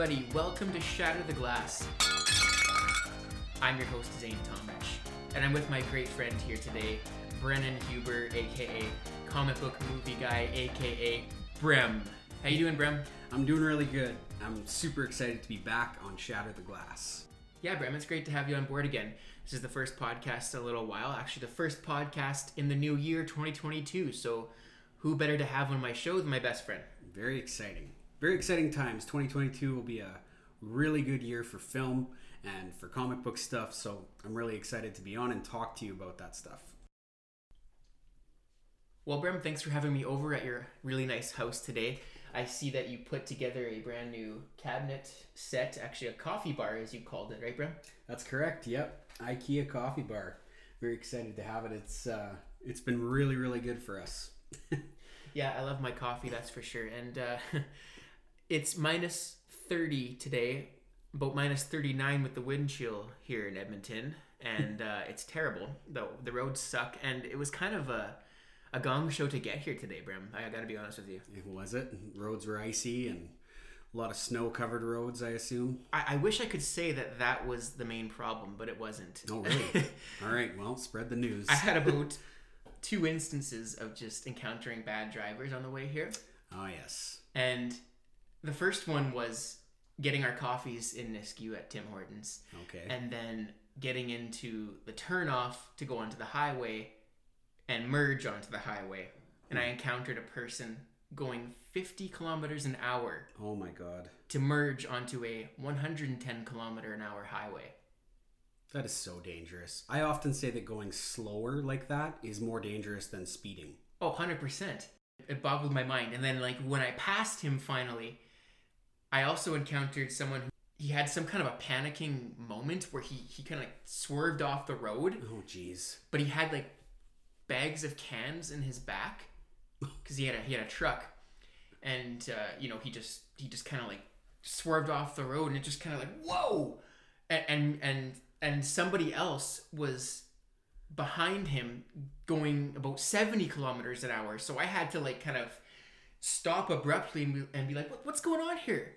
everybody. Welcome to Shatter the Glass. I'm your host, Zane Tomich, and I'm with my great friend here today, Brennan Huber, aka Comic Book Movie Guy, aka Brem. How you doing, Brem? I'm doing really good. I'm super excited to be back on Shatter the Glass. Yeah, Brem, it's great to have you on board again. This is the first podcast in a little while. Actually, the first podcast in the new year, 2022. So, who better to have on my show than my best friend? Very exciting. Very exciting times. 2022 will be a really good year for film and for comic book stuff. So, I'm really excited to be on and talk to you about that stuff. Well, Brem, thanks for having me over at your really nice house today. I see that you put together a brand new cabinet set, actually a coffee bar, as you called it, right, Brem? That's correct. Yep. IKEA coffee bar. Very excited to have it. It's uh, it's been really really good for us. yeah, I love my coffee, that's for sure. And uh, it's minus 30 today, about minus 39 with the wind chill here in Edmonton, and uh, it's terrible. The the roads suck, and it was kind of a a gong show to get here today, Brem. I got to be honest with you. It was it. Roads were icy and a lot of snow covered roads, I assume. I, I, wish I could say that that was the main problem, but it wasn't. Oh, really? All right. Well, spread the news. I had about two instances of just encountering bad drivers on the way here. Oh, yes. And the first one was getting our coffees in Nisku at Tim Hortons. Okay. And then getting into the turnoff to go onto the highway and merge onto the highway. And I hmm. encountered a person going 50 kilometers an hour. Oh my god. To merge onto a 110 kilometer an hour highway. That is so dangerous. I often say that going slower like that is more dangerous than speeding. Oh, 100%. It boggled my mind. And then, like, when I passed him finally, I also encountered someone who he had some kind of a panicking moment where he, he kind of like swerved off the road. Oh, jeez. But he had like bags of cans in his back because he had a he had a truck, and uh, you know he just he just kind of like swerved off the road and it just kind of like whoa, and, and and and somebody else was behind him going about 70 kilometers an hour so i had to like kind of stop abruptly and be, and be like what, what's going on here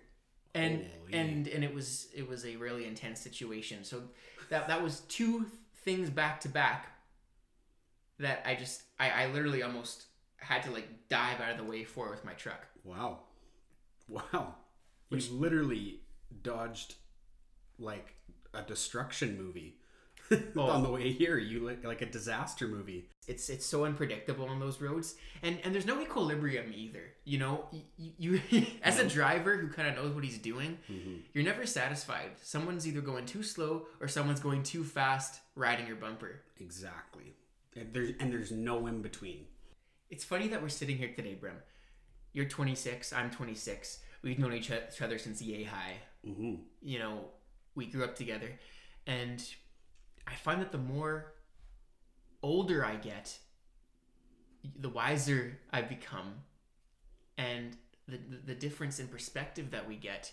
and Holy. and and it was it was a really intense situation so that that was two things back to back that I just I, I literally almost had to like dive out of the way for with my truck. Wow. Wow. Which, you literally dodged like a destruction movie oh, on the way here. You look like a disaster movie. It's it's so unpredictable on those roads, and and there's no equilibrium either. You know, you, you as a driver who kind of knows what he's doing, mm-hmm. you're never satisfied. Someone's either going too slow or someone's going too fast, riding your bumper. Exactly. And there's and there's no in between. It's funny that we're sitting here today, Brem. You're 26. I'm 26. We've known each other since yay high. Mm-hmm. You know, we grew up together, and I find that the more older I get, the wiser I become, and the, the, difference in perspective that we get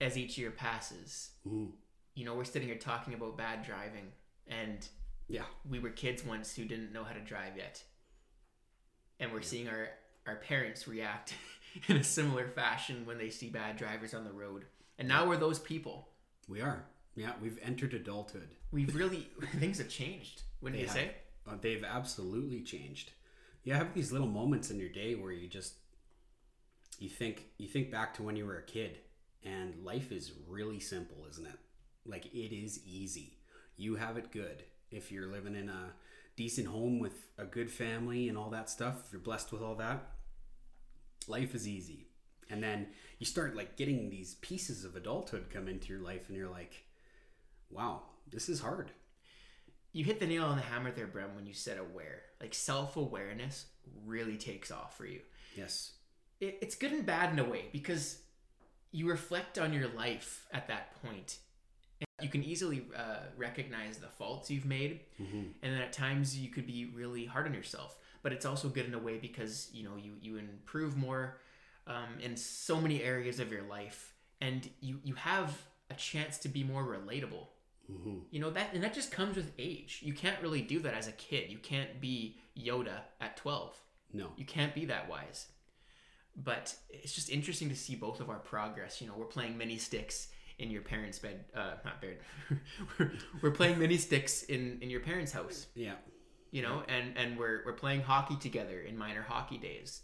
as each year passes. Mm. You know, we're sitting here talking about bad driving, and yeah. We were kids once who didn't know how to drive yet. And we're yeah. seeing our, our parents react in a similar fashion when they see bad drivers on the road. And now we're those people. We are. Yeah, we've entered adulthood. We've really things have changed. Wouldn't you have, say? Uh, they've absolutely changed. You have these little moments in your day where you just you think you think back to when you were a kid and life is really simple, isn't it? Like it is easy. You have it good if you're living in a decent home with a good family and all that stuff, if you're blessed with all that, life is easy. And then you start like getting these pieces of adulthood come into your life and you're like, wow, this is hard. You hit the nail on the hammer there, Brem, when you said aware. Like self awareness really takes off for you. Yes. It, it's good and bad in a way because you reflect on your life at that point you can easily uh, recognize the faults you've made mm-hmm. and then at times you could be really hard on yourself but it's also good in a way because you know you you improve more um, in so many areas of your life and you you have a chance to be more relatable mm-hmm. you know that and that just comes with age you can't really do that as a kid you can't be yoda at 12 no you can't be that wise but it's just interesting to see both of our progress. You know, we're playing mini sticks in your parents' bed, uh, not bed. we're, we're playing mini sticks in in your parents' house. Yeah. You know, and and we're we're playing hockey together in minor hockey days,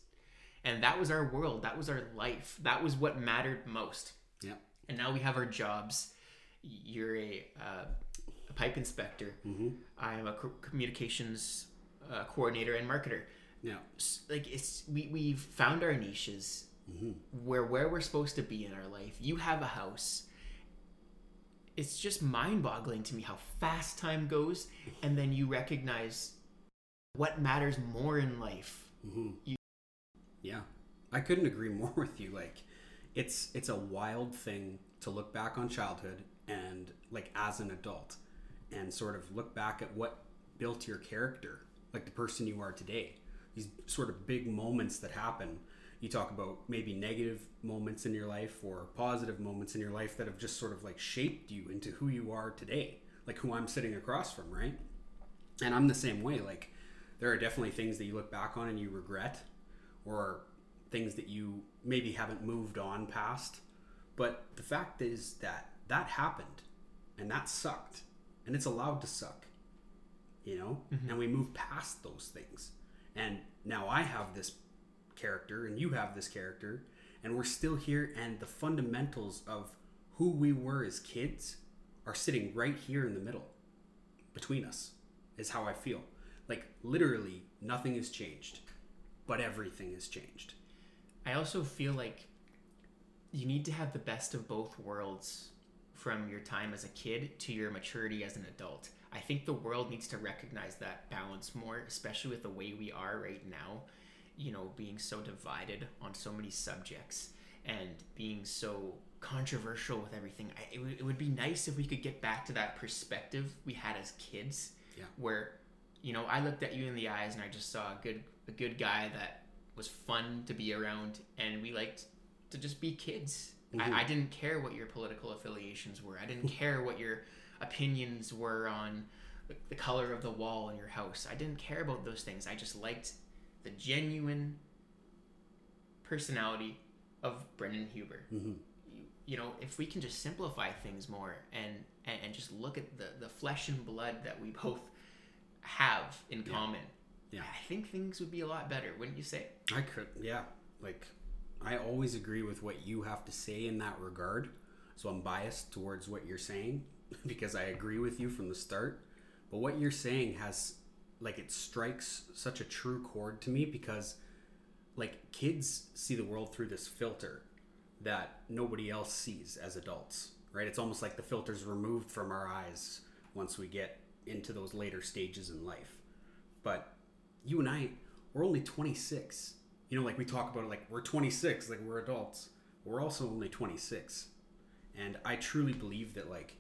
and that was our world. That was our life. That was what mattered most. Yeah. And now we have our jobs. You're a, uh, a pipe inspector. Mm-hmm. I am a co- communications uh, coordinator and marketer. Yeah. Like it's we we've found our niches Mm-hmm. where where we're supposed to be in our life. You have a house. It's just mind-boggling to me how fast time goes, and then you recognize what matters more in life. Mm-hmm. You- Yeah, I couldn't agree more with you. Like, it's it's a wild thing to look back on childhood and like as an adult, and sort of look back at what built your character, like the person you are today. These sort of big moments that happen. You talk about maybe negative moments in your life or positive moments in your life that have just sort of like shaped you into who you are today, like who I'm sitting across from, right? And I'm the same way. Like, there are definitely things that you look back on and you regret, or things that you maybe haven't moved on past. But the fact is that that happened and that sucked and it's allowed to suck, you know? Mm-hmm. And we move past those things. And now I have this character and you have this character and we're still here and the fundamentals of who we were as kids are sitting right here in the middle between us is how I feel. Like literally nothing has changed, but everything has changed. I also feel like you need to have the best of both worlds from your time as a kid to your maturity as an adult. I think the world needs to recognize that balance more, especially with the way we are right now, you know, being so divided on so many subjects and being so controversial with everything. I, it, would- it would be nice if we could get back to that perspective we had as kids, Yeah. where, you know, I looked at you in the eyes and I just saw a good, a good guy that was fun to be around, and we liked to just be kids. Mhm. I, I didn't care what your political affiliations were. I didn't care what your opinions were on the, the color of the wall in your house. I didn't care about those things. I just liked the genuine personality of Brendan Huber. Mm-hmm. You, you know, if we can just simplify things more and, and, and just look at the, the flesh and blood that we both have in Yeah. common, Yeah. I think things would be a lot better, wouldn't you say? I could, yeah. Like, I always agree with what you have to say in that regard. So I'm biased towards what you're saying because I agree with you from the start. But what you're saying has, like, it strikes such a true chord to me because, like, kids see the world through this filter that nobody else sees as adults, right? It's almost like the filter's removed from our eyes once we get into those later stages in life. But you and I, we're only 26. You know, like we talk about it like we're 26, like we're adults. We're also only 26. And I truly believe that, like,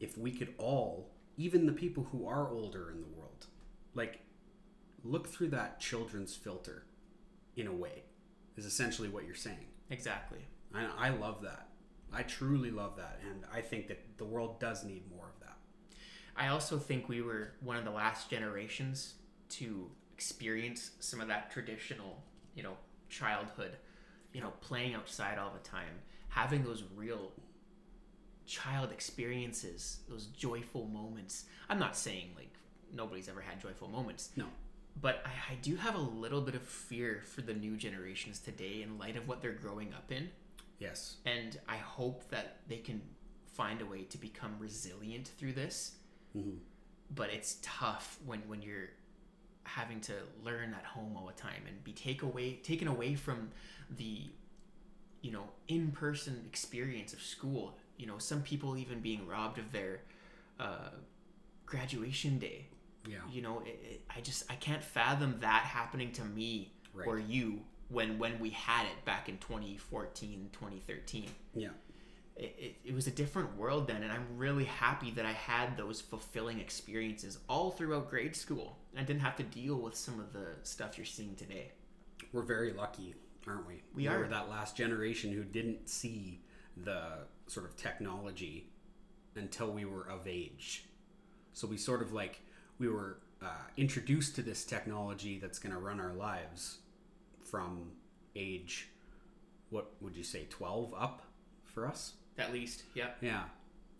if we could all, even the people who are older in the world, like, look through that children's filter in a way, is essentially what you're saying. Exactly. I, I love that. I truly love that. And I think that the world does need more of that. I also think we were one of the last generations to experience some of that traditional, you know, childhood, you know, playing outside all the time, having those real child experiences, those joyful moments. I'm not saying like nobody's ever had joyful moments, No. but I, I do have a little bit of fear for the new generations today in light of what they're growing up in. Yes. And I hope that they can find a way to become resilient through this hmm but it's tough when when you're having to learn at home all the time and be take away taken away from the you know in-person experience of school you know some people even being robbed of their uh, graduation day Yeah. you know it, it, i just i can't fathom that happening to me Right. or you when when we had it back in 2014 2013 Yeah. It, it, it was a different world then and i'm really happy that i had those fulfilling experiences all throughout grade school i didn't have to deal with some of the stuff you're seeing today We're very lucky, aren't we? We We're are. that last generation who didn't see the sort of technology until we were of age. So we sort of like we were uh, introduced to this technology that's going to run our lives from age what would you say 12 up for us At least, yeah. yeah.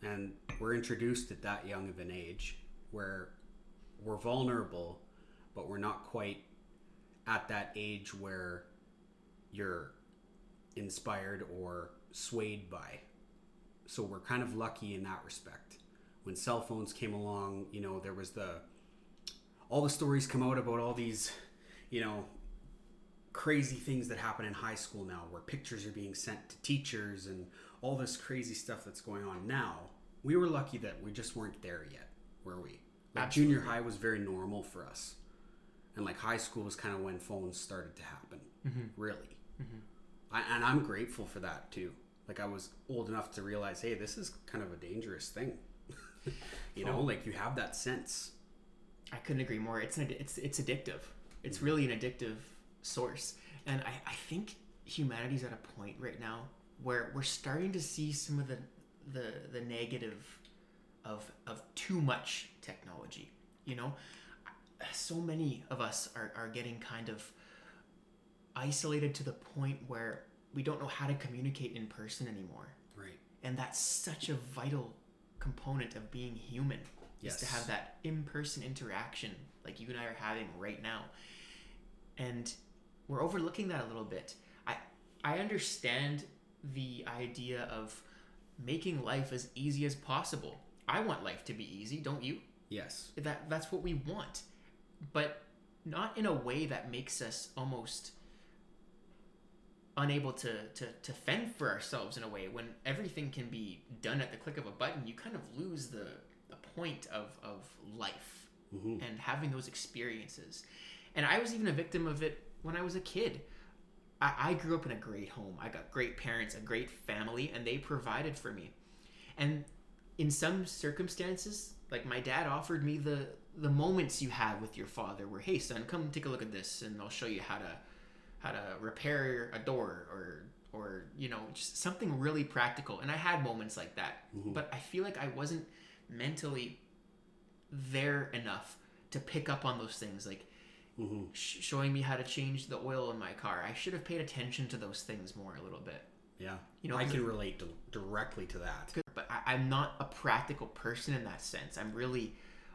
And we're introduced at that young of an age where we're vulnerable but we're not quite at that age where you're inspired or swayed by. So we're kind of lucky in that respect. When cell phones came along you know there was the all the stories come out about all these you know crazy things that happen in high school now where pictures are being sent to teachers and all this crazy stuff that's going on now we were lucky that we just weren't there yet were we? Like junior high was very normal for us. And like high school was kind of when phones started to happen mm-hmm. really. Mm-hmm. I, and i'm grateful for that too. Like i was old enough to realize hey this is kind of a dangerous thing. You know like you have that sense. I couldn't agree more. It's an, it's it's addictive. It's mm-hmm. really an addictive source, and I, I think humanity's at a point right now where we're starting to see some of the the the negative of of too much technology. You know, so many of us are are getting kind of isolated to the point where we don't know how to communicate in person anymore, right and that's such a vital component of being human is to have that in-person interaction like you and I are having right now. And we're overlooking that a little bit. I I understand the idea of making life as easy as possible. I want life to be easy, don't you? yes That that's what we want. But not in a way that makes us almost unable to, to, to fend for ourselves in a way when everything can be done at the click of a button you kind of lose the, the point of, of life Mhm. and having those experiences and i was even a victim of it when i was a kid I, I grew up in a great home. I got great parents a great family and they provided for me. And in some circumstances like my dad offered me the the moments you have with your father where hey son come take a look at this and i'll show you how to how to repair a door or or you know just something really practical. And i had moments like that mm-hmm. but i feel like i wasn't mentally there enough to pick up on those things. Like Mhm. sh- showing me how to change the oil in my car i should have paid attention to those things more a little bit yeah You know, I can relate to, directly to that but I, I'm not a practical person in that sense. I'm really,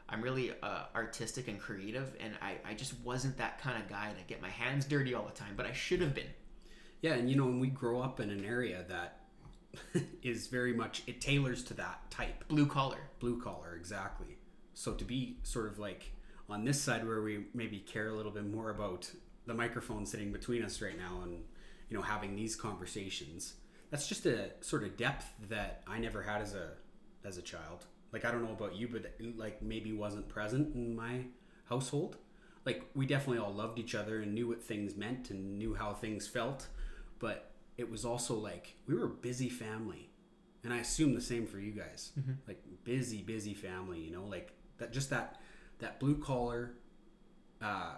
I'm really uh, artistic and creative, and I, I just wasn't that kind of guy to get my hands dirty all the time. But I should have been. Yeah, and you know, when we grow up in an area that is very much it tailors to that type Blue collar. blue collar exactly. So to be sort of like on this side where we maybe care a little bit more about the microphone sitting between us right now and you know having these conversations, that's just a sort of depth that I never had as a as a child. Like I don't know about you, but like maybe wasn't present in my household. Like we definitely all loved each other and knew what things meant and knew how things felt, but it was also like we were a busy family and i assume the same for you guys mm-hmm. like busy busy family you know like that just that that blue collar uh,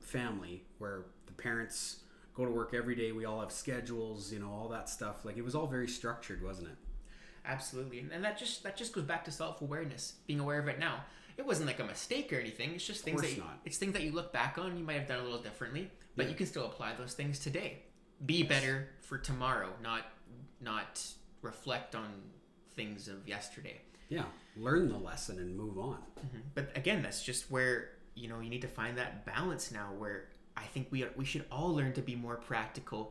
family where the parents go to work every day we all have schedules you know all that stuff like it was all very structured wasn't it Absolutely, and, and that just that just goes back to self awareness, being aware of it now. It wasn't like a mistake or anything. It's just things that you, not. it's things that you look back on. You might have done a little differently, but Yeah. you can still apply those things today. Be better for tomorrow, not not reflect on things of yesterday. Yeah learn the lesson and move on mm-hmm. But again, that's just where you know you need to find that balance now. Where I think we we should all learn to be more practical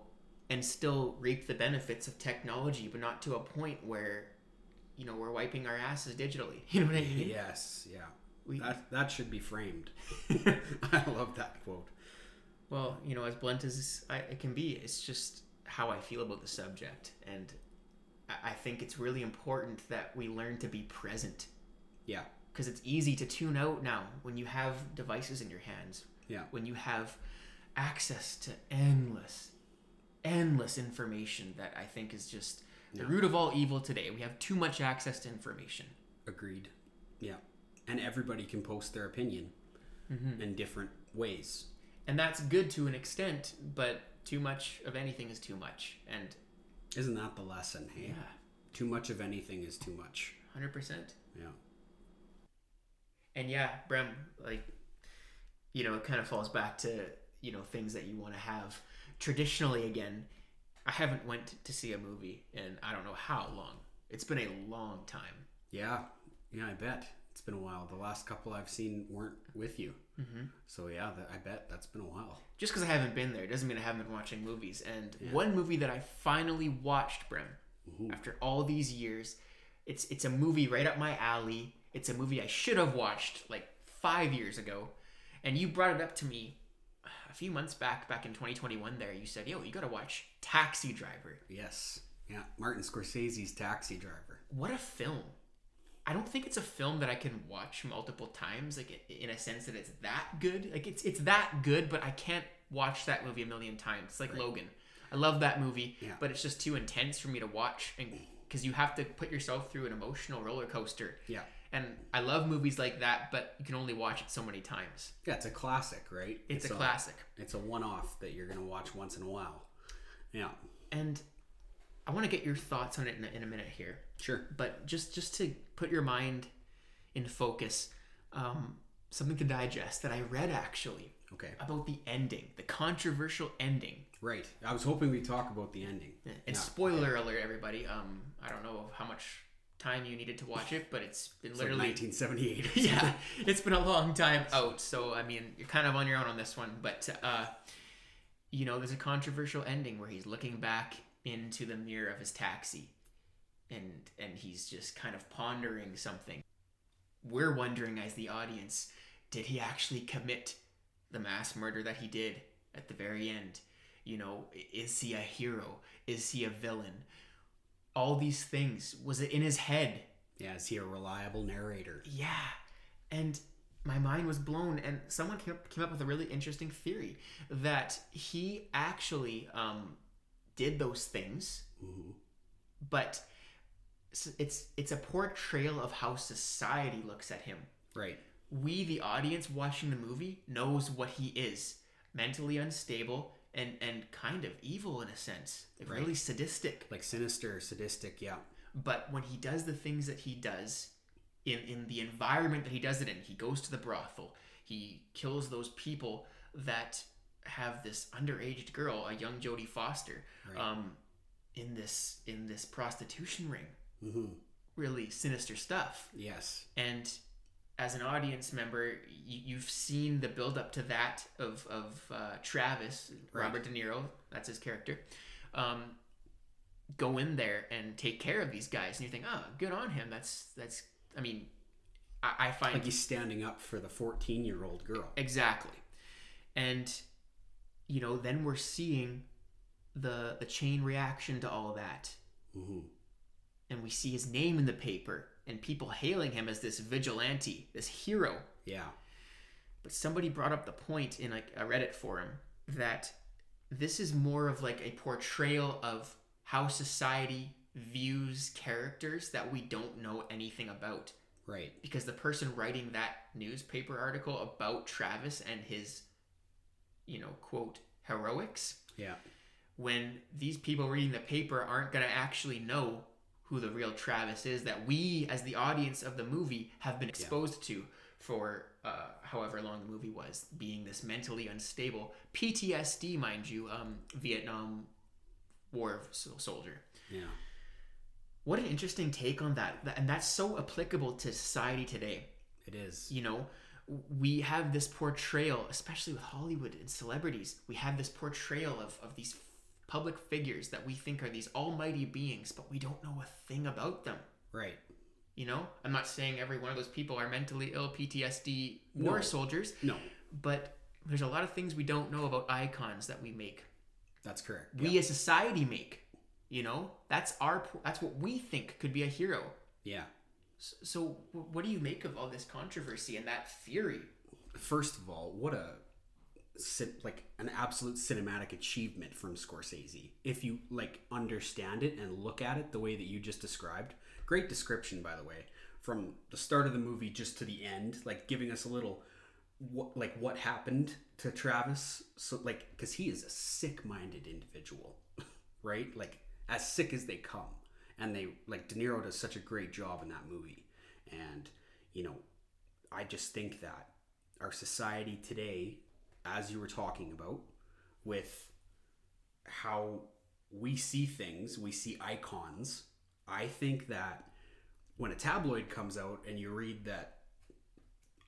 and still reap the benefits of technology, but not to a point where you know we're wiping our asses digitally. You know what I mean? yes yeah We, that that should be framed i love that quote well, you know, as blunt as I, it can be, it's just how I feel about the subject, and I, think it's really important that we learn to be present yeah because it's easy to tune out now when you have devices in your hands. Yeah. When you have access to endless, endless information that I think is just the root of all evil today. We have too much access to information. agreed yeah and everybody can post their opinion mm-hmm. in different ways And that's good to an extent, but too much of anything is too much. And isn't that the lesson hey yeah, too much of anything is too much 100%. yeah And yeah, Brem, like, you know, it kind of falls back to, you know, things that you want to have traditionally again. I haven't went to see a movie in I don't know how long. It's been a long time. Yeah, yeah, I bet it's been a while. The last couple I've seen weren't with you, mm-hmm. so yeah, that, I bet that's been a while. Just because I haven't been there doesn't mean I haven't been watching movies. And one movie that I finally watched, Brem, after all these years, it's it's a movie right up my alley. It's a movie I should have watched like five years ago, and you brought it up to me a few months back, back in 2021. There, you said, "Yo, you gotta watch Taxi Driver." Yes, yeah, Martin Scorsese's Taxi Driver. What a film! I don't think it's a film that I can watch multiple times, like in a sense that it's that good. Like it's it's that good, but I can't watch that movie a million times. It's like Logan. I love that movie, Yeah. but it's just too intense for me to watch, and mm. because you have to put yourself through an emotional roller coaster. Yeah, And I love movies like that, but you can only watch it so many times. yeah, it's a classic, right? It's, a classic. It's a one-off that you're gonna watch once in a while. Yeah, And I want to get your thoughts on it in a, in a minute here. sure. but just just to put your mind in focus um, something to digest that i read actually Okay, about the ending the controversial ending right. I was hoping we'd talk about the ending. and Yeah. spoiler alert everybody um, i don't know how much time you needed to watch it but it's been It's like literally 1978. yeah it's been a long time out so i mean you're kind of on your own on this one but uh, you know there's a controversial ending where he's looking back into the mirror of his taxi and and he's just kind of pondering something we're wondering as the audience did he actually commit the mass murder that he did at the very end you know is he a hero is he a villain all these things was it in his head Yeah, is he a reliable narrator? yeah. And my mind was blown. And someone came up, came up with a really interesting theory that he actually um, did those things, Mhm. but it's it's a portrayal of how society looks at him. Right. We, the audience watching the movie, knows what he is: mentally unstable and and kind of evil in a sense, like Right. really sadistic. Like sinister, sadistic. Yeah. but when he does the things that he does in in the environment that he does it in he goes to the brothel he kills those people that have this underaged girl a young jodie foster Right. um in this in this prostitution ring hmm really sinister stuff Yes. and as an audience member you, you've seen the build up to that of of uh, travis Right. robert de niro that's his character um, go in there and take care of these guys and you think oh good on him that's that's i mean i, I find Like he's standing up for the 14 year old girl. exactly and you know then we're seeing the the chain reaction to all that hmm and we see his name in the paper and people hailing him as this vigilante this hero Yeah. but somebody brought up the point in like a reddit forum that this is more of like a portrayal of how society views characters that we don't know anything about Right. because the person writing that newspaper article about Travis and his you know quote heroics Yeah. when these people reading the paper aren't going to actually know who the real Travis is that we as the audience of the movie have been exposed to for uh, however long the movie was being this mentally unstable PTSD mind you um, Vietnam war soldier Yeah. what an interesting take on that and that's so applicable to society today It is. you know we have this portrayal especially with hollywood and celebrities we have this portrayal of, of these public figures that we think are these almighty beings but we don't know a thing about them Right. you know i'm not saying every one of those people are mentally ill ptsd war No. soldiers No, but there's a lot of things we don't know about icons that we make that's correct. we yeah. as society make you know that's our that's what we think could be a hero yeah. So what do you make of all this controversy and that theory First of all, what a like an absolute cinematic achievement from Scorsese. If you like understand it and look at it the way that you just described. Great description by the way. From the start of the movie just to the end, like giving us a little what like what happened to Travis so like cuz he is a sick-minded individual, right? Like as sick as they come. And they like De Niro does such a great job in that movie. And you know, I just think that our society today, as you were talking about, with how we see things, we see icons. I think that when a tabloid comes out and you read that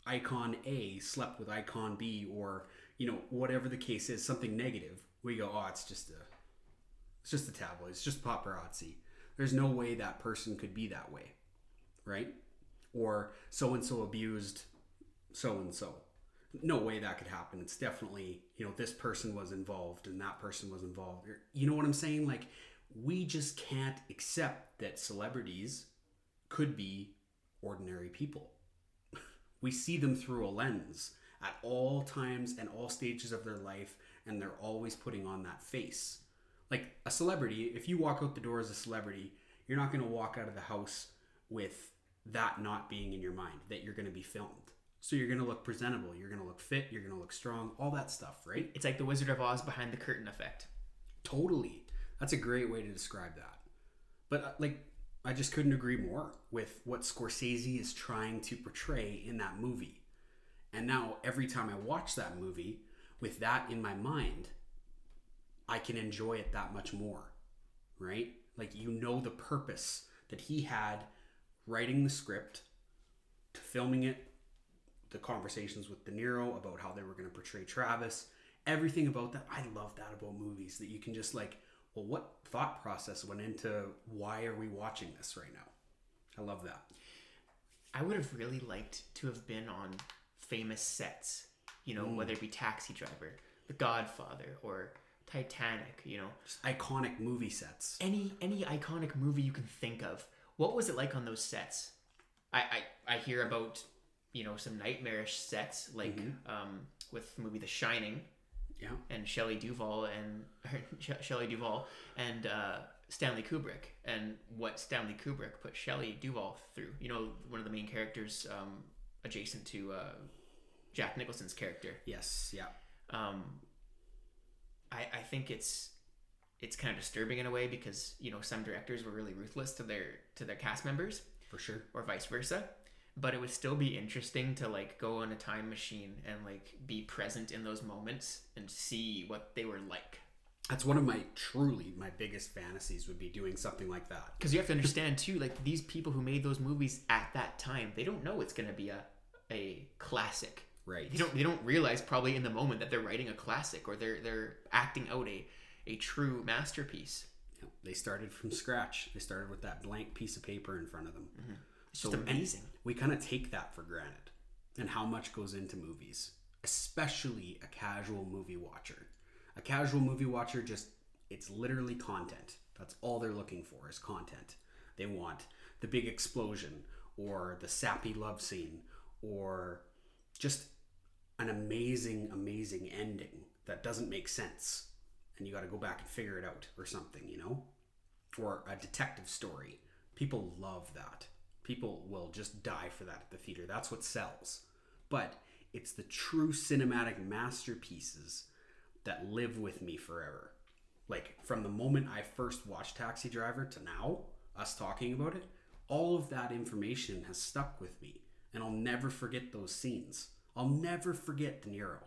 icon A slept with icon B or you know whatever the case is something negative we go oh it's just a it's just a tabloid it's just paparazzi there's no way that person could be that way right? Or so and so abused so and so no way that could happen. It's definitely you know this person was involved and that person was involved. You know what i'm saying? Like we just can't accept that celebrities could be ordinary people. We see them through a lens at all times and all stages of their life and they're always putting on that face like a celebrity if you walk out the door as a celebrity you're not going to walk out of the house with that not being in your mind that you're going to be filmed so you're going to look presentable you're going to look fit you're going to look strong all that stuff right It's like the Wizard of Oz behind the curtain effect. Totally. That's a great way to describe that. But uh, like, I just couldn't agree more with what Scorsese is trying to portray in that movie. And now, every time I watch that movie with that in my mind, I can enjoy it that much more. Right? Like, you know, the purpose that he had writing the script to filming it, the conversations with De Niro about how they were going to portray Travis, everything about that. I love that about movies that you can just like, well, what thought process went into why are we watching this right now? I love that. I would have really liked to have been on famous sets, you know, mm. whether it be Taxi Driver, The Godfather, or Titanic, you know, Just iconic movie sets. any any iconic movie you can think of. What was it like on those sets? I I, I hear about you know some nightmarish sets like um, with the movie The Shining Yeah. and Shelley Duvall and Sh- Shelley Duvall and uh, Stanley Kubrick and what Stanley Kubrick put Shelley Duvall through. You know, one of the main characters um, adjacent to uh, Jack Nicholson's character. Yes. Yeah. Um, I I think it's it's kind of disturbing in a way because you know some directors were really ruthless to their to their cast members For sure. or vice versa but it would still be interesting to like go on a time machine and like be present in those moments and see what they were like That's one of my truly my biggest fantasies would be doing something like that. because you have to understand too like these people who made those movies at that time they don't know it's going to be a a classic Right. they don't they don't realize probably in the moment that they're writing a classic or they're they're acting out a a true masterpiece Yeah. They started from scratch. They started with that blank piece of paper in front of them. Mm-hmm. it's just and amazing we kind of take that for granted and how much goes into movies, especially a casual movie watcher. A casual movie watcher just it's literally content. That's all they're looking for is content. They want the big explosion or the sappy love scene or just an amazing amazing ending that doesn't make sense and you got to go back and figure it out or something, you know? Or a detective story. People love that. People will just die for that at the theater. That's what sells. But it's the true cinematic masterpieces that live with me forever. Like from the moment I first watched Taxi Driver to now, us talking about it, all of that information has stuck with me. And I'll never forget those scenes. I'll never forget De Niro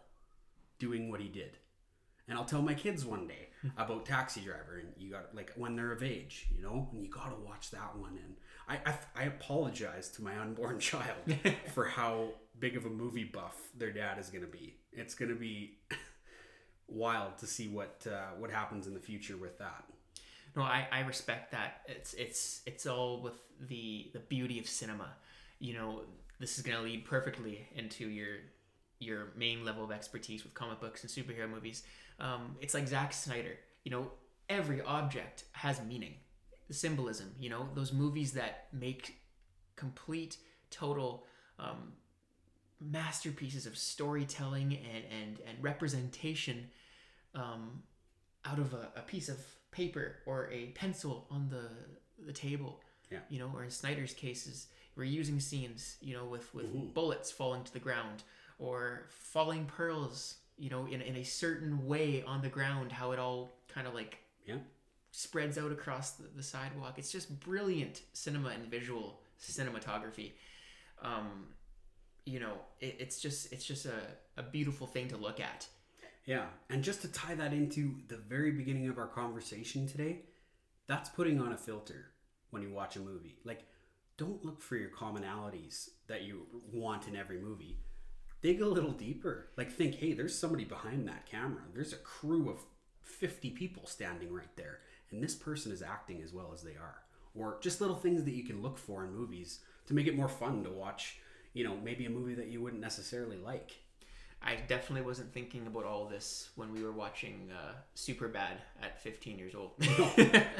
doing what he did. And I'll tell my kids one day about Taxi Driver, and you got like when they're of age, you know, and you got to watch that one. And I, I, I apologize to my unborn child for how big of a movie buff their dad is going to be. It's going to be wild to see what uh, what happens in the future with that. No, I, I respect that. It's it's it's all with the the beauty of cinema. You know, this is gonna lead perfectly into your your main level of expertise with comic books and superhero movies. Um, it's like Zack Snyder. You know, every object has meaning, symbolism. You know, those movies that make complete, total um, masterpieces of storytelling and and and representation um, out of a, a piece of paper or a pencil on the the table. Yeah. You know, or in Snyder's cases, reusing scenes, you know, with with bullets falling to the ground or falling pearls, you know, in in a certain way on the ground, how it all kind of like Yeah. spreads out across the, the sidewalk. It's just brilliant cinema and visual cinematography. Um, you know, it, it's just it's just a, a beautiful thing to look at. Yeah, and just to tie that into the very beginning of our conversation today, that's putting on a filter when you watch a movie. Like, don't look for your commonalities that you want in every movie. Dig a little deeper. Like, think, hey, there's somebody behind that camera. There's a crew of 50 people standing right there, and this person is acting as well as they are. Or just little things that you can look for in movies to make it more fun to watch, you know, maybe a movie that you wouldn't necessarily like. I definitely wasn't thinking about all this when we were watching uh, Super Bad at 15 years old.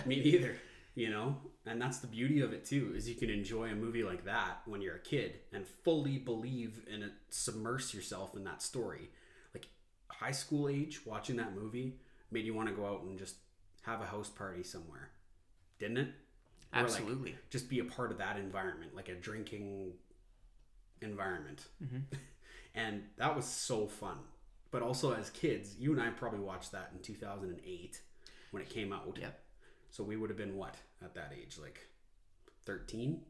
Me neither. You know, and that's the beauty of it too, is you can enjoy a movie like that when you're a kid and fully believe and it, submerse yourself in that story. Like high school age, watching that movie made you want to go out and just have a house party somewhere, didn't it? Or, like, Absolutely. just be a part of that environment, like a drinking environment. Mm-hmm. and that was so fun. But also as kids, you and I probably watched that in 2008 when it came out. Yeah. So we would have been what at that age, like 13,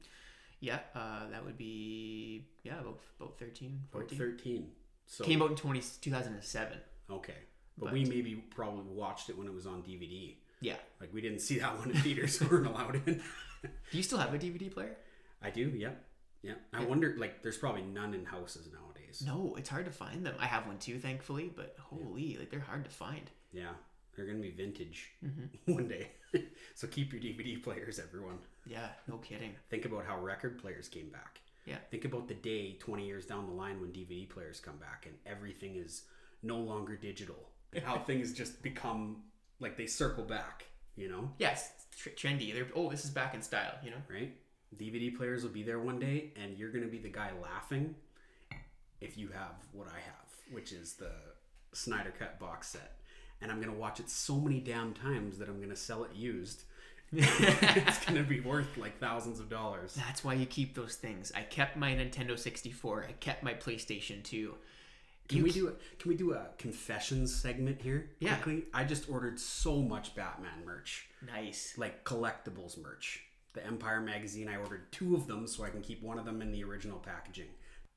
Yeah, uh, that would be yeah about about 13, About 14. 13. So Came out in 20, 2007. okay, but, we maybe probably watched it when it was on DVD. Yeah. Like we didn't see that one in theaters, we weren't allowed in. Do you still have a DVD player? I do, yep, yep. I wonder, like, there's probably none in houses nowadays. No, it's hard to find them. I have one too, thankfully, but holy, like they're hard to find. Yeah, they're gonna be vintage Mm-hmm. one day. so keep your DVD players, everyone. Yeah, no kidding. Think about how record players came back. Yeah. Think about the day 20 years down the line when DVD players come back and everything is no longer digital. And how things just become like they circle back, you know? Yes, tr- trendy. They're oh, this is back in style. You know. Right? DVD players will be there one day and you're going to be the guy laughing if you have what I have, which is the Snyder Cut box set. And I'm going to watch it so many damn times that I'm going to sell it used. it's going to be worth like thousands of dollars. That's why you keep those things. I kept my Nintendo 64. I kept my PlayStation 2. Can You we do a, can we do a confessions segment here? Yeah. Quickly? I just ordered so much Batman merch, Nice. like collectibles merch. The Empire magazine, I ordered two of them so I can keep one of them in the original packaging.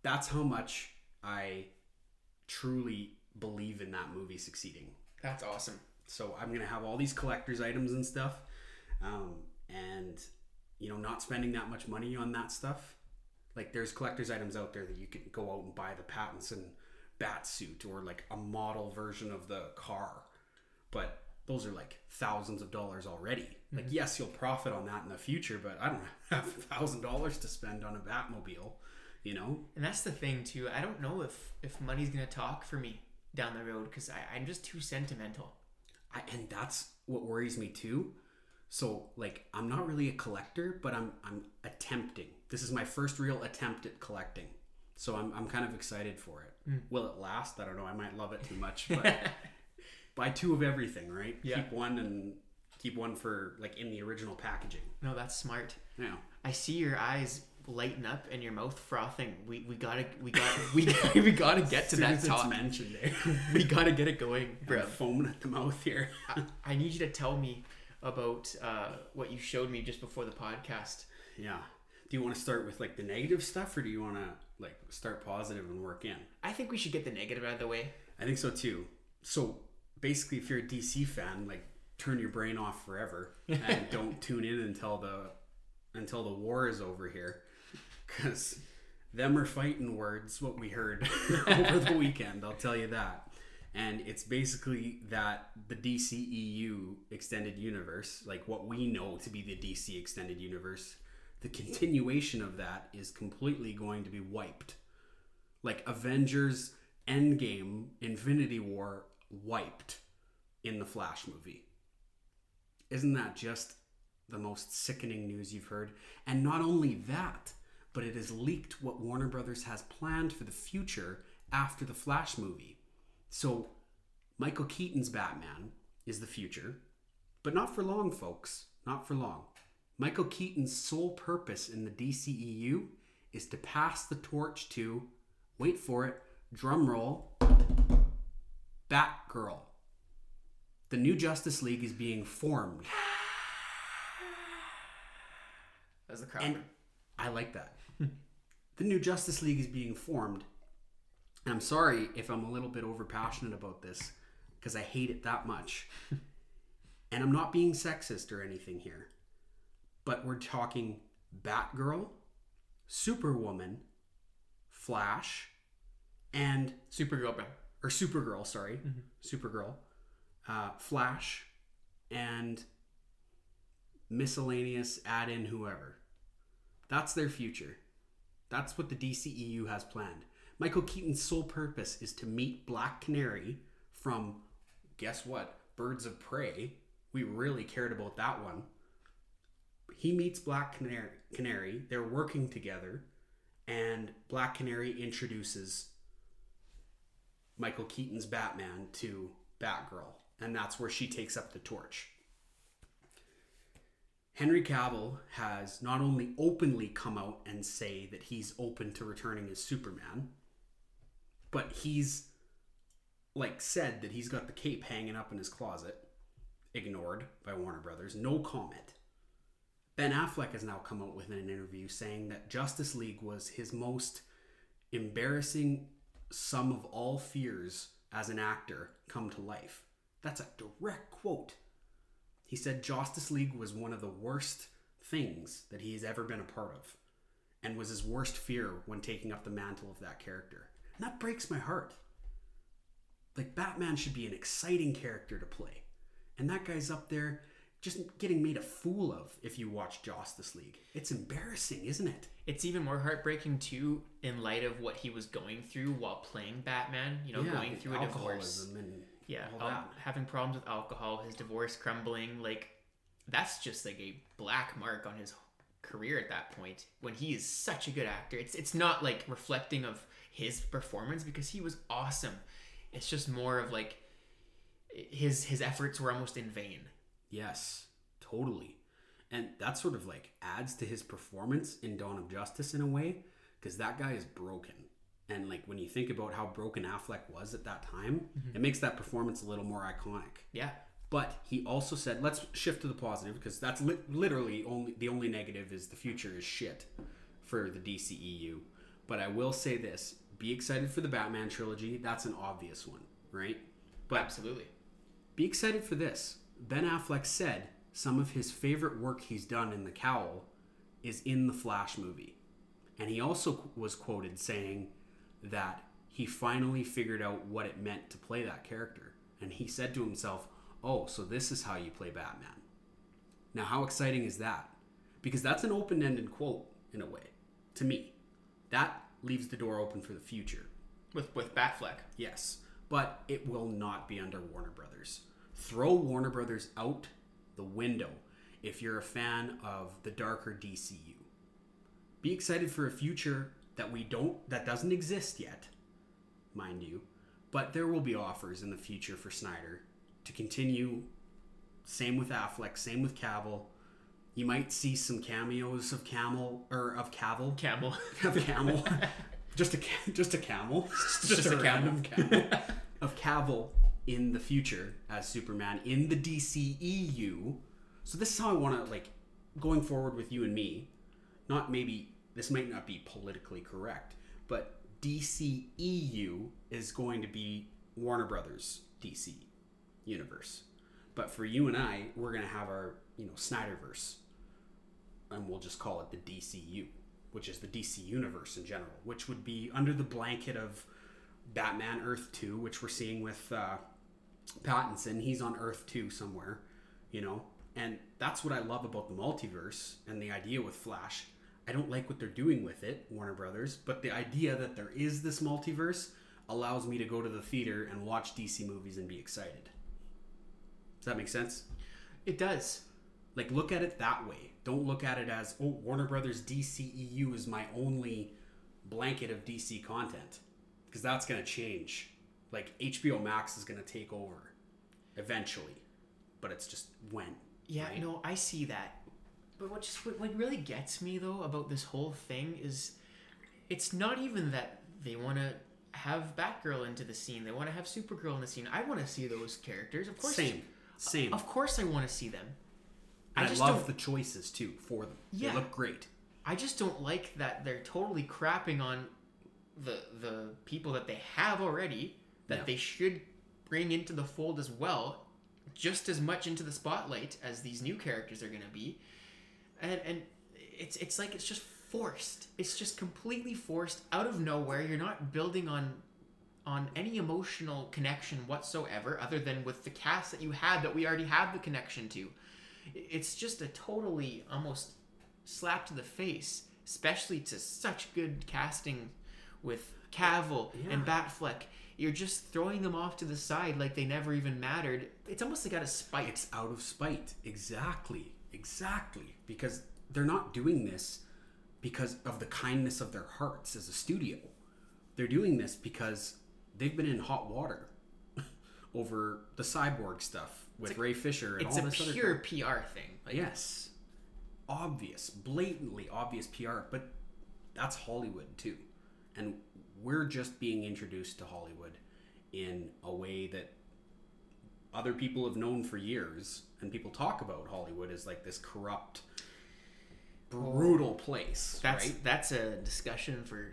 That's how much I truly believe in that movie succeeding. That's awesome. So I'm gonna have all these collectors items and stuff, um, and you know, not spending that much money on that stuff. Like there's collectors items out there that you can go out and buy the Pattinson bat suit or like a model version of the car, but those are like thousands of dollars already. Like yes, you'll profit on that in the future, but I don't have a thousand dollars to spend on a Batmobile. You know, And that's the thing too. I don't know if if money's gonna talk for me down the road because I'm just too sentimental. I, and that's what worries me too. So like I'm not really a collector, but I'm I'm attempting. This is my first real attempt at collecting. So I'm I'm kind of excited for it. Hmm. Will it last? I don't know. I might love it too much, but buy two of everything, right? Yeah. Keep one and keep one for like in the original packaging. No, that's smart. Yeah. I see your eyes lighten up and your mouth frothing. We we gotta we got we we gotta get to that talk. mentioned, eh? We gotta get it going, bro. I'm foaming at the mouth here. I, I need you to tell me about uh, what you showed me just before the podcast. yeah. Do you want to start with like the negative stuff, or do you want to like start positive and work in? I think we should get the negative out of the way. I think so too. So basically, if you're a DC fan, like turn your brain off forever and don't tune in until the until the war is over here, because them are fighting words. What we heard over the weekend, I'll tell you that. And it's basically that the DCEU extended universe, like what we know to be the DC extended universe, the continuation of that is completely going to be wiped like Avengers Endgame Infinity War wiped in the Flash movie. Isn't that just the most sickening news you've heard? And not only that, but it has leaked what Warner Brothers has planned for the future after the Flash movie. So Michael Keaton's Batman is the future, but not for long, folks. Not for long. Michael Keaton's sole purpose in the DCEU is to pass the torch to, wait for it, drum roll, Batgirl. The new Justice League is being formed. As the crowd. And I like that. The new Justice League is being formed. And I'm sorry if I'm a little bit overpassionate about this, because I hate it that much. and I'm not being sexist or anything here, but we're talking Batgirl, Superwoman, Flash, and Supergirl, bro. or Supergirl, sorry, Supergirl, uh, Flash, and miscellaneous add in whoever. That's their future. That's what the DCEU has planned. Michael Keaton's sole purpose is to meet Black Canary from, guess what? Birds of Prey. We really cared about that one. He meets Black Canary. Canary. They're working together, and Black Canary introduces Michael Keaton's Batman to Batgirl, and that's where she takes up the torch. Henry Cavill has not only openly come out and say that he's open to returning as Superman, but he's like said that he's got the cape hanging up in his closet, ignored by Warner Brothers, no comment. Ben Affleck has now come out with an interview saying that Justice League was his most embarrassing sum of all fears as an actor come to life. That's a direct quote. He said Justice League was one of the worst things that he has ever been a part of and was his worst fear when taking up the mantle of that character. And that breaks my heart. Like, Batman should be an exciting character to play. And that guy's up there just getting made a fool of if you watch Justice League. It's embarrassing, isn't it? It's even more heartbreaking too, in light of what he was going through while playing Batman. You know, going through a divorce. and Yeah, um, having problems with alcohol, his divorce crumbling. Like, that's just like a black mark on his career at that point. When he is such a good actor, it's it's not like reflecting of his performance because he was awesome. It's just more of like his his efforts were almost in vain. Yes, totally. And that sort of like adds to his performance in Dawn of Justice in a way, because that guy is broken. And like when you think about how broken Affleck was at that time, mm-hmm. it makes that performance a little more iconic. Yeah, But he also said, let's shift to the positive because that's li- literally only the only negative is the future is shit for the DCEU. But I will say this: be excited for the Batman trilogy. That's an obvious one, right? But absolutely. be excited for this. Ben Affleck said some of his favorite work he's done in The Cowl is in the Flash movie. And he also was quoted saying that he finally figured out what it meant to play that character. And he said to himself, Oh, so this is how you play Batman. Now, how exciting is that? Because that's an open ended quote in a way, to me. That leaves the door open for the future. With with Batfleck. Yes, but it will not be under Warner Brothers. Throw Warner Brothers out the window if you're a fan of the darker DCU. Be excited for a future that we don't that doesn't exist yet, mind you, but there will be offers in the future for Snyder to continue same with Affleck, same with Cavill. You might see some cameos of Camel or of Cavill Camel. of camel, just a just a camel, Just a random camel of Cavill in the future as Superman in the DCEU. So this is how I want to like going forward with you and me. Not maybe this might not be politically correct, but DCEU is going to be Warner Brothers DC universe. But for you and I, we're gonna have our you know Snyderverse and we'll just call it the DCU, which is the DC universe in general, which would be under the blanket of Batman Earth 2, which we're seeing with uh, Pattinson. He's on Earth 2 somewhere, you know? And that's what I love about the multiverse and the idea with Flash. I don't like what they're doing with it, Warner Brothers, but the idea that there is this multiverse allows me to go to the theater and watch DC movies and be excited. Does that make sense? It does. Like look at it that way. Don't look at it as oh Warner Brothers DCEU is my only blanket of DC content because that's going to change. Like HBO Max is going to take over eventually, but it's just when. Yeah, right? no, I see that. But what just what, what really gets me though about this whole thing is it's not even that they want to have Batgirl into the scene. They want to have Supergirl in the scene. I want to see those characters. Of course. Same, same. Of course I want to see them. and I I, love don't the choices too for them. Yeah. They look great. I just don't like that they're totally crapping on the the people that they have already that they should bring into the fold as well, just as much into the spotlight as these new characters are going to be, and and it's it's like it's just forced. It's just completely forced out of nowhere. You're not building on on any emotional connection whatsoever, other than with the cast that you had that we already have the connection to. It's just a totally almost slap to the face, especially to such good casting with Cavill and Batfleck. You're just throwing them off to the side like they never even mattered. It's almost like out of spite. It's out of spite. Exactly. Exactly. Because they're not doing this because of the kindness of their hearts as a studio. They're doing this because they've been in hot water over the cyborg stuff with Ray Fisher and it's all a this other pure PR thing. Like, Yes. Obvious, blatantly obvious PR, but that's Hollywood too. And we're just being introduced to Hollywood in a way that other people have known for years and people talk about Hollywood as like this corrupt brutal place, That's right? that's a discussion for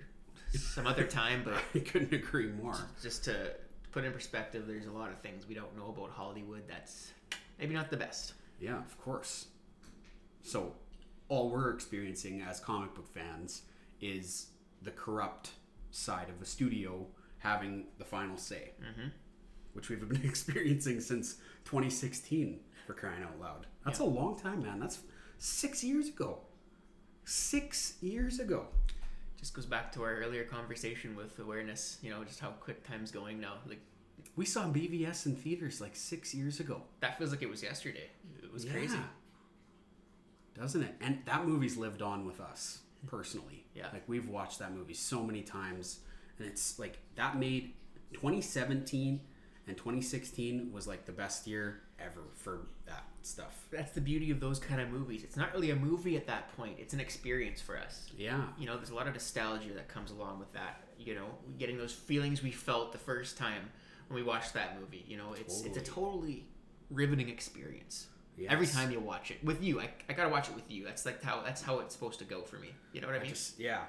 some other time, but I couldn't agree more. just to put in perspective, there's a lot of things we don't know about Hollywood that's maybe not the best. Yeah, of course. So, all we're experiencing as comic book fans is the corrupt side of the studio having the final say, mm-hmm. Which we've been experiencing since 2016 for crying out loud. That's a long time, man. That's six years ago. Six years ago. Just goes back to our earlier conversation with awareness, you know, just how quick time's going now. Like We saw BVS in theaters like six years ago. that feels like it was yesterday. It was crazy. Doesn't it? And that movie's lived on with us personally. Yeah. Like we've watched that movie so many times and it's like that made 2017 and 2016 was like the best year ever for that stuff. That's the beauty of those kind of movies. It's not really a movie at that point. It's an experience for us. Yeah. You know, there's a lot of nostalgia that comes along with that. You know, getting those feelings we felt the first time when we watched that movie. You know, it's it's a totally riveting experience. Every time you watch it with you, I, I gotta watch it with you. That's like how that's how it's supposed to go for me. You know what I mean? Just yeah.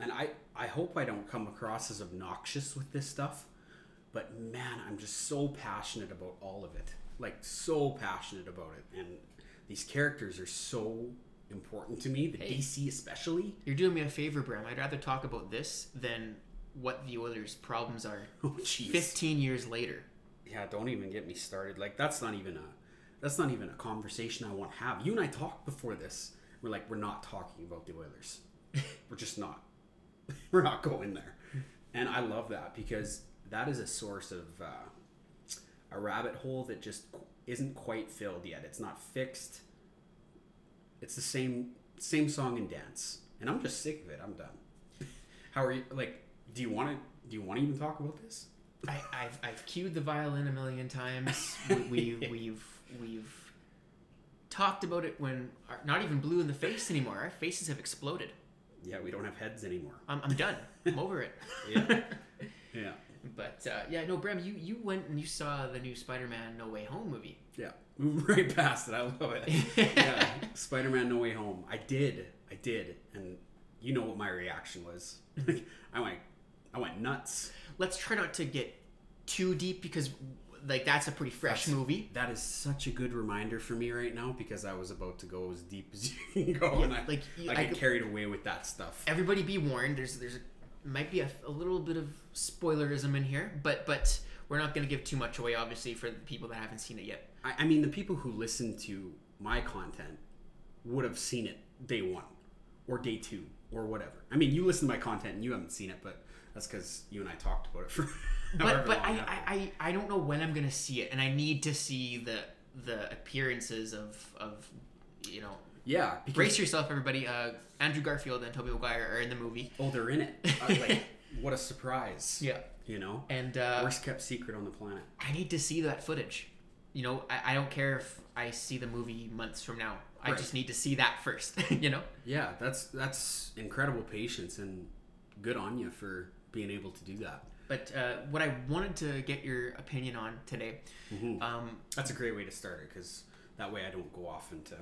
And I I hope I don't come across as obnoxious with this stuff, but man, I'm just so passionate about all of it. Like so passionate about it and these characters are so important to me, the Hey. DC especially. You're doing me a favor, Brem. I'd rather talk about this than what the Oilers' problems are Oh 15 years later. Yeah, don't even get me started. Like that's not even a that's not even a conversation I want to have. You and I talked before this. We're like we're not talking about the Oilers. we're just not. we're not going there. And I love that because that is a source of uh, a rabbit hole that just isn't quite filled yet. It's not fixed. It's the same same song and dance, and I'm just sick of it. I'm done. How are you? Like, do you want to? Do you want to even talk about this? I, I've, I've cued the violin a million times. We, we, we've we've talked about it when our, not even blue in the face anymore. Our faces have exploded. Yeah, we don't have heads anymore. I'm, I'm done. I'm over it. Yeah. Yeah. But uh, yeah, no, Brem, you, you went and you saw the new Spider-Man No Way Home movie. Yeah. Move right past it. I love it. yeah. Spider Man No Way Home. I did. I did. And you know what my reaction was. I went I went nuts. Let's try not to get too deep because like that's a pretty fresh That's- movie. That is such a good reminder for me right now because I was about to go as deep as you can go and I like, you- I I get carried away with that stuff. Everybody be warned. There's there's a, might be a, a little bit of spoilerism in here, but but we're not going to give too much away, obviously, for the people that haven't seen it yet. I, I mean the people who listen to my content would have seen it day one or day two or whatever. I mean you listen to my content and you haven't seen it, but that's because you and I talked about it for but but I. I, I I don't know when I'm gonna see it, and I need to see the the appearances of of you know. Yeah, because Brace yourself, everybody. Uh, Andrew Garfield and Tobey Maguire are in the movie. oh, they're in it. Uh, like, what a surprise! Yeah, you know, and uh, worst kept secret on the planet. I need to see that footage. You know, I, I don't care if I see the movie months from now. I Right. just need to see that first. you know. Yeah, that's that's incredible patience and good on you for being able to do that. But uh, what I wanted to get your opinion on today, Mhm. um, That's a great way to start it because that way I don't go off into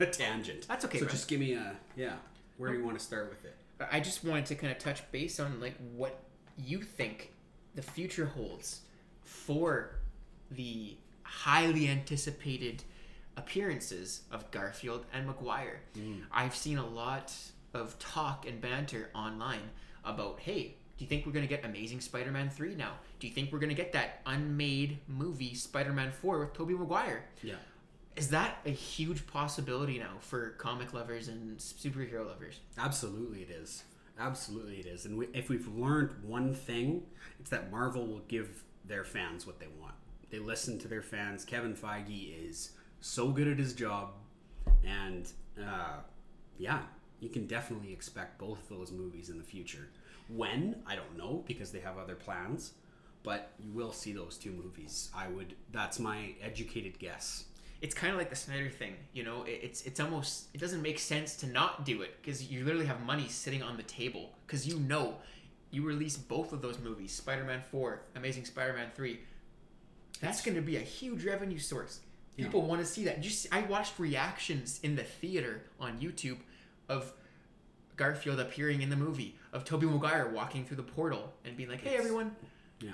a tangent. That's okay, So Russ. just give me a yeah. Where do you want to start with it? I just wanted to kind of touch base on like what you think the future holds for the highly anticipated appearances of Garfield and Maguire. Mm. I've seen a lot of talk and banter online about, hey, do you think we're going to get Amazing Spider-Man 3 now? Do you think we're going to get that unmade movie Spider-Man 4 with Tobey Maguire? Yeah. Is that a huge possibility now for comic lovers and superhero lovers? Absolutely, it is. Absolutely, it is. And we, if we've learned one thing, it's that Marvel will give their fans what they want. They listen to their fans. Kevin Feige is so good at his job, and uh, yeah, you can definitely expect both of those movies in the future. When I don't know because they have other plans, but you will see those two movies. I would. That's my educated guess. It's kind of like the Snyder thing, you know. It, it's it's almost it doesn't make sense to not do it because you literally have money sitting on the table because you know you release both of those movies, Spider-Man Four, Amazing Spider-Man Three. That's going to be a huge revenue source. Yeah. People want to see that. Just I watched reactions in the theater on YouTube of Garfield appearing in the movie, of Tobey Maguire walking through the portal and being like, "Hey everyone, Yeah.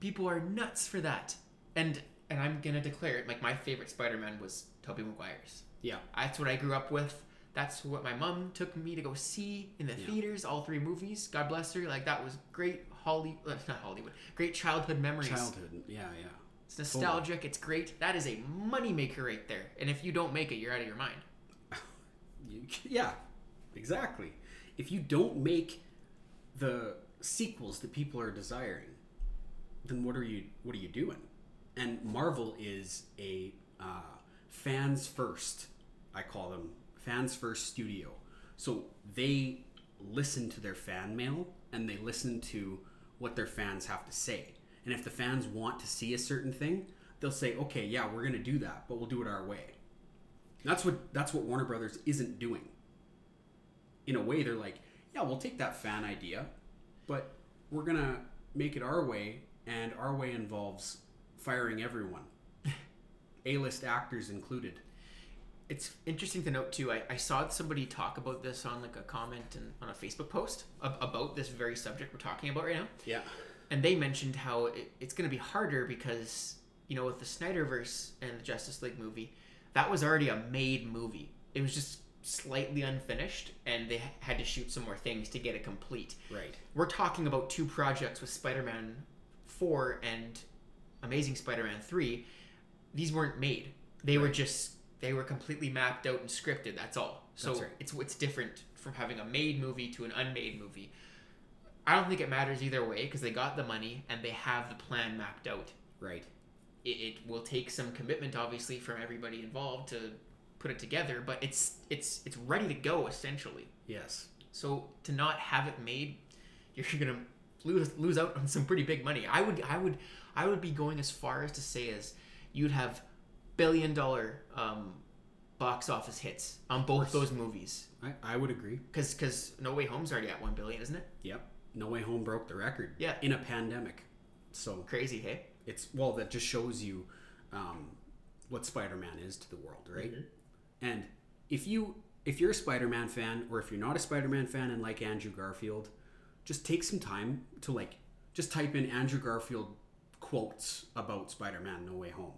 people are nuts for that. And and I'm gonna declare it like my favorite Spider-Man was Tobey Maguire's. Yeah. That's what I grew up with. That's what my mom took me to go see in the Yeah. theaters, all three movies. God bless her. Like that was great Holly uh, not Hollywood. Great childhood memories. Childhood. Yeah. Yeah. It's nostalgic, it's great. That is a moneymaker right there. And if you don't make it, you're out of your mind. You, yeah, exactly. If you don't make the sequels that people are desiring, then what are you what are you doing? And Marvel is a uh, fans first. I call them fans first studio. So they listen to their fan mail and they listen to what their fans have to say. And if the fans want to see a certain thing, they'll say, "Okay, yeah, we're going to do that, but we'll do it our way." That's what that's what Warner Brothers isn't doing. In a way, they're like, yeah, we'll take that fan idea, but we're gonna make it our way, and our way involves firing everyone, A-list actors included. It's interesting to note too. I, I saw somebody talk about this on like a comment and on a Facebook post ab- about this very subject we're talking about right now. Yeah, and they mentioned how it, it's going to be harder because you know with the Snyderverse and the Justice League movie, that was already a made movie. It was just slightly unfinished, and they had to shoot some more things to get it complete. right. We're talking about two projects with Spider-Man Four and Amazing Spider-Man Three. These weren't made. They were just they were completely mapped out and scripted. That's all. So That's right. it's it's different from having a made movie to an unmade movie. I don't think it matters either way because they got the money and they have the plan mapped out. Right. It, it will take some commitment, obviously, from everybody involved to put it together, but it's it's it's ready to go essentially. Yes. So to not have it made, you're gonna lose lose out on some pretty big money. I would I would I would be going as far as to say as you'd have billion dollar um, box office hits on both those movies. I, I would agree. Because because No Way Home's already at one billion, isn't it? Yep. No Way Home broke the record. Yeah. In a pandemic. So Crazy, hey? it's well that just shows you um, what spider-man is to the world right and if you if you're a spider-man fan or if you're not a spider-man fan and like andrew garfield just take some time to like just type in andrew garfield quotes about spider-man no way home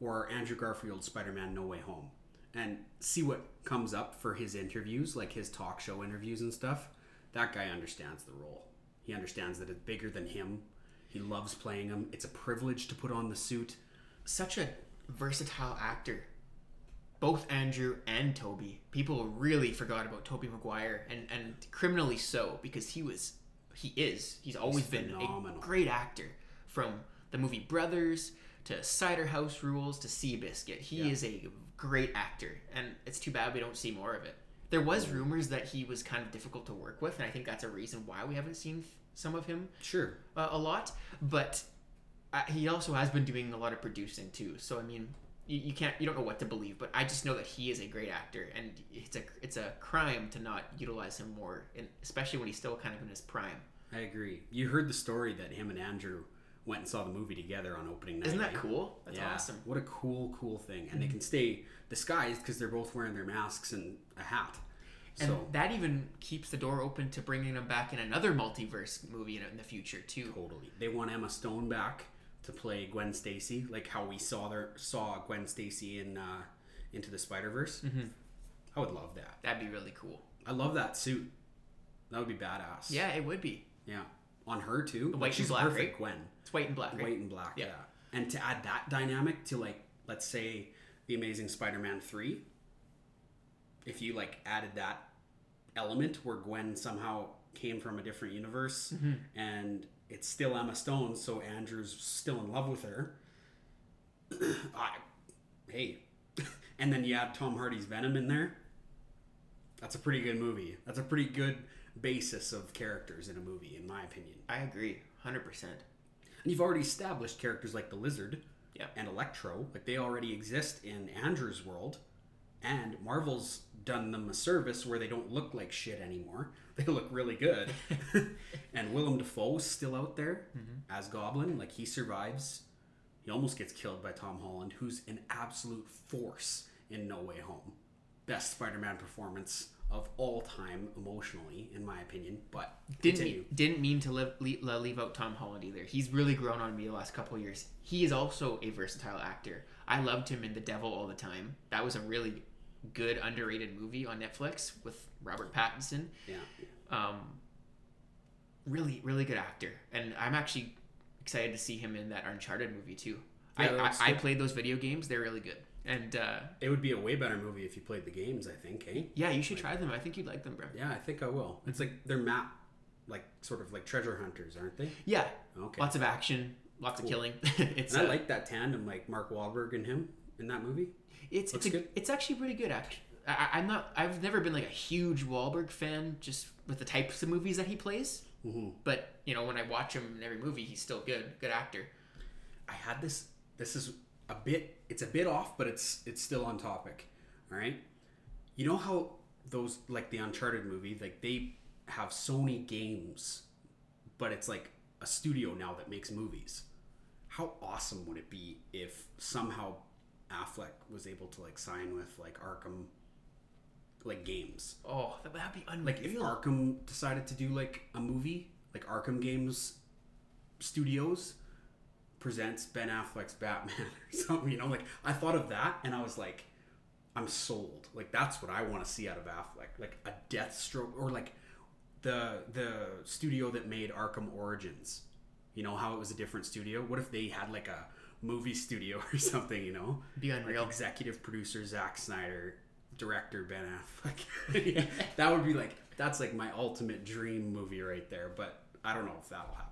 or andrew garfield spider-man no way home and see what comes up for his interviews like his talk show interviews and stuff that guy understands the role he understands that it's bigger than him he loves playing him. It's a privilege to put on the suit. Such a versatile actor. Both Andrew and Tobey. People really forgot about Tobey Maguire and, and criminally so because he was he is. He's always been a great actor. From the movie Brothers to Cider House Rules to Seabiscuit. He Yeah. is a great actor and it's too bad we don't see more of it. There was rumors that he was kind of difficult to work with and I think that's a reason why we haven't seen some of him Sure. uh, a lot, but uh, he also has been doing a lot of producing too. So I mean, you, you can't you don't know what to believe, but I just know that he is a great actor, and it's a it's a crime to not utilize him more, and especially when he's still kind of in his prime. I agree. You heard the story that him and Andrew went and saw the movie together on opening night. Isn't that eh? cool? That's yeah. awesome. What a cool, cool thing. And they can stay disguised because they're both wearing their masks and a hat. And So that even keeps the door open to bringing them back in another multiverse movie in, in the future too. totally. They want Emma Stone back to play Gwen Stacy, like how we saw their saw Gwen Stacy in uh, Into the Spider Verse. Mm-hmm. I would love that. That'd be really cool. I love that suit. That would be badass. Yeah, it would be. Yeah. On her too. White Like, and she's black, perfect, right? Gwen. It's white and black, right? White and black. Yeah. Yeah. And to add that dynamic to like, let's say, the Amazing Spider-Man three. If you like added that element where Gwen somehow came from a different universe Mm-hmm. and it's still Emma Stone, so Andrew's still in love with her. I, hey, and then you add Tom Hardy's Venom in there. That's a pretty good movie. That's a pretty good basis of characters in a movie, in my opinion. I agree, hundred percent. And you've already established characters like the Lizard Yeah. and Electro, like they already exist in Andrew's world. And Marvel's done them a service where they don't look like shit anymore. They look really good. and Willem Dafoe's still out there mm-hmm. as Goblin. Like he survives. He almost gets killed by Tom Holland, who's an absolute force in No Way Home. Best Spider-Man performance of all time emotionally, in my opinion. But Didn't continue. mean, didn't mean to leave, leave, leave out Tom Holland either. He's really grown on me the last couple of years. He is also a versatile actor. I loved him in The Devil all the time. That was a really good underrated movie on Netflix with Robert Pattinson. Yeah. Um, really, really good actor, and I'm actually excited to see him in that Uncharted movie too. Yeah, I, I, I played those video games; they're really good. And uh, It would be a way better movie if you played the games, I think, eh? yeah, you should try them. I think you'd like them, bro. Yeah, I think I will. It's like they're map, like sort of like treasure hunters, aren't they? Yeah, Okay. lots of action, lots of killing. it's And I uh, like that tandem, like Mark Wahlberg and him in that movie. It's Looks it's, a, good. it's actually pretty good. Actually, I, I'm not. I've never been like a huge Wahlberg fan, just with the types of movies that he plays. Mm-hmm. But you know, when I watch him in every movie, he's still good. Good actor. I had this. This is a bit. It's a bit off, but it's it's still on topic. All right. You know how those like the Uncharted movie, like they have Sony games, but it's like a studio now that makes movies. How awesome would it be if somehow Affleck was able to like sign with like Arkham, like games? Oh, that would be unreal. Like if Arkham decided to do like a movie, like Arkham Games Studios presents Ben Affleck's Batman or something, you know, like I thought of that and I was like, I'm sold. Like that's what I want to see out of Affleck, like a Deathstroke or like the the studio that made Arkham Origins. You know how it was a different studio. What if they had like a movie studio or something? You know, be unreal. like executive producer Zack Snyder, director Ben Affleck. that would be like that's like my ultimate dream movie right there. But I don't know if that'll happen?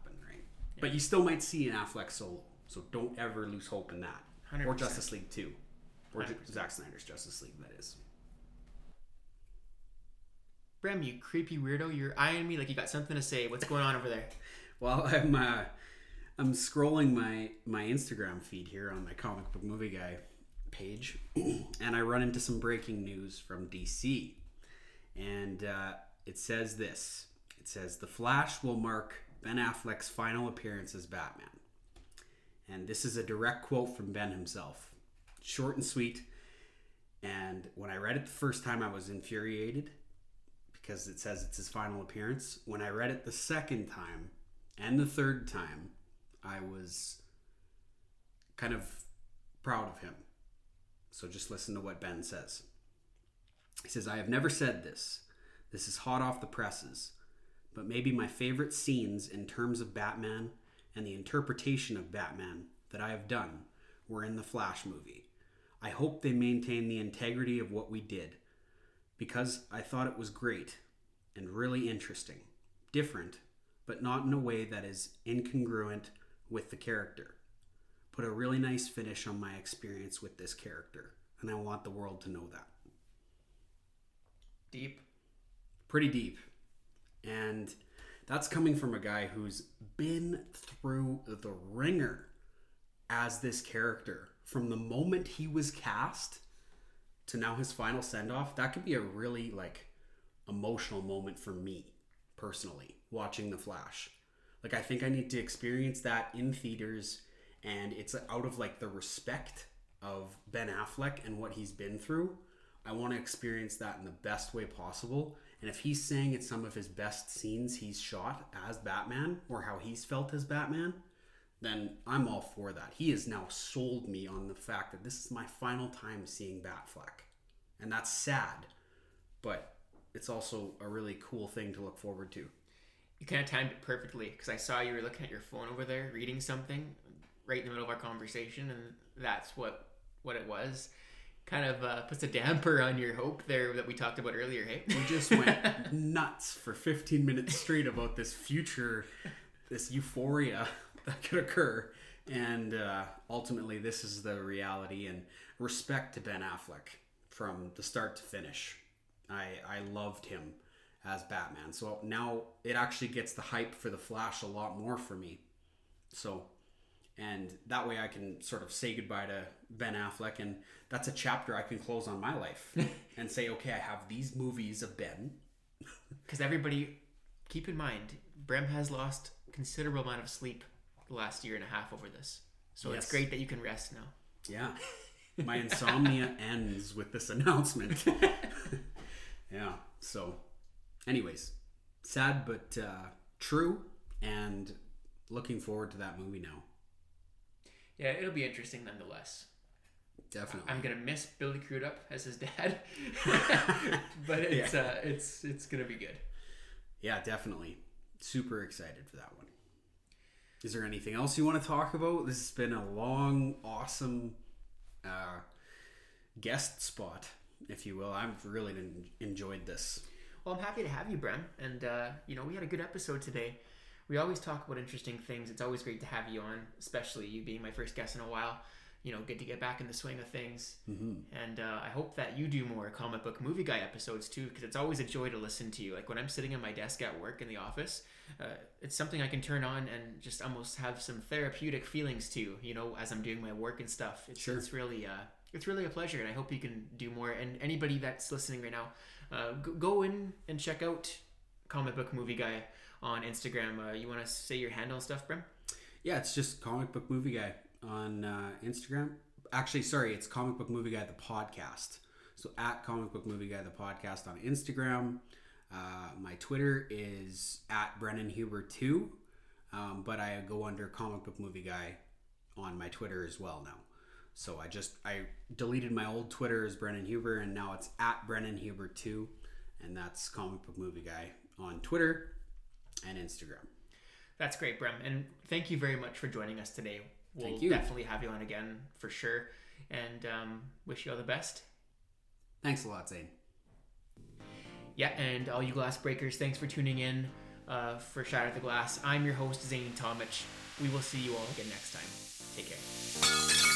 But you still might see an Affleck solo, so don't ever lose hope in that. Or 100%. Justice League Two, or J- 100%. Zack Snyder's Justice League. That is. Brem, you creepy weirdo. You're eyeing me like you got something to say. What's going on over there? Well, I'm uh, I'm scrolling my my Instagram feed here on my comic book movie guy page, and I run into some breaking news from DC, and uh, it says this. It says the Flash will mark Ben Affleck's final appearance as Batman, and this is a direct quote from Ben himself, short and sweet. And when I read it the first time, I was infuriated because it says it's his final appearance. When I read it the second time and the third time, I was kind of proud of him. So just listen to what Ben says. He says, I have never said this. This is hot off the presses. But maybe my favorite scenes in terms of Batman and the interpretation of Batman that I have done were in the Flash movie. I hope they maintain the integrity of what we did because I thought it was great and really interesting, different, but not in a way that is incongruent with the character. Put a really nice finish on my experience with this character, and I want the world to know that. Deep. Pretty deep. And that's coming from a guy who's been through the ringer as this character from the moment he was cast to now his final send off. That could be a really like emotional moment for me personally watching The Flash. Like I think I need to experience that in theaters and it's out of like the respect of Ben Affleck and what he's been through. I want to experience that in the best way possible. And if he's saying it's some of his best scenes he's shot as Batman or how he's felt as Batman, then I'm all for that. He has now sold me on the fact that this is my final time seeing Batfleck. And that's sad, but it's also a really cool thing to look forward to. You kind of timed it perfectly because I saw you were looking at your phone over there, reading something right in the middle of our conversation, and that's what what it was. Kind of uh, puts a damper on your hope there that we talked about earlier. Hey, We just went nuts for 15 minutes straight about this future, this euphoria that could occur. And uh, ultimately, this is the reality. And respect to Ben Affleck from the start to finish. I, I loved him as Batman. So now it actually gets the hype for the Flash a lot more for me. So, and that way I can sort of say goodbye to Ben Affleck, and that's a chapter I can close on my life and say, okay, I have these movies of Ben. because everybody, keep in mind, Brem has lost considerable amount of sleep the last year and a half over this. So Yes. it's great that you can rest now. Yeah. My insomnia ends with this announcement. yeah. So, anyways, sad but uh, true, and looking forward to that movie now. Yeah, it'll be interesting nonetheless. Definitely. I'm gonna miss Billy Crudup as his dad, but it's uh, it's it's gonna be good. Yeah, definitely. Super excited for that one. Is there anything else you want to talk about? This has been a long, awesome uh, guest spot, if you will. I've really enjoyed this. Well, I'm happy to have you, Brem, and uh, you know we had a good episode today. We always talk about interesting things. It's always great to have you on, especially you being my first guest in a while. You know, good to get back in the swing of things. Mm-hmm. And uh, I hope that you do more comic book movie guy episodes too, because it's always a joy to listen to you. Like when I'm sitting at my desk at work in the office, uh, it's something I can turn on and just almost have some therapeutic feelings to. You know, as I'm doing my work and stuff. It's, Sure. it's really uh, it's really a pleasure, and I hope you can do more. And anybody that's listening right now, uh, go, go in and check out comic book movie guy on Instagram. Uh, you want to say your handle and stuff, Brem? Yeah, it's just comic book movie guy on uh, Instagram. Actually, sorry, it's comic book movie guy the podcast. So at comic book movie guy the podcast on Instagram. Uh, my Twitter is at Brennan Huber two, um, but I go under comic book movie guy on my Twitter as well now. So I just I deleted my old Twitter as Brennan Huber, and now it's at Brennan Huber two, and that's comic book movie guy on Twitter and Instagram. That's great, Brem. And thank you very much for joining us today. We'll Thank you. definitely have you on again for sure. And um, wish you all the best. Thanks a lot, Zane. Yeah, and all you glass breakers, thanks for tuning in uh, for Shatter the Glass. I'm your host, Zane Tomich. We will see you all again next time. Take care.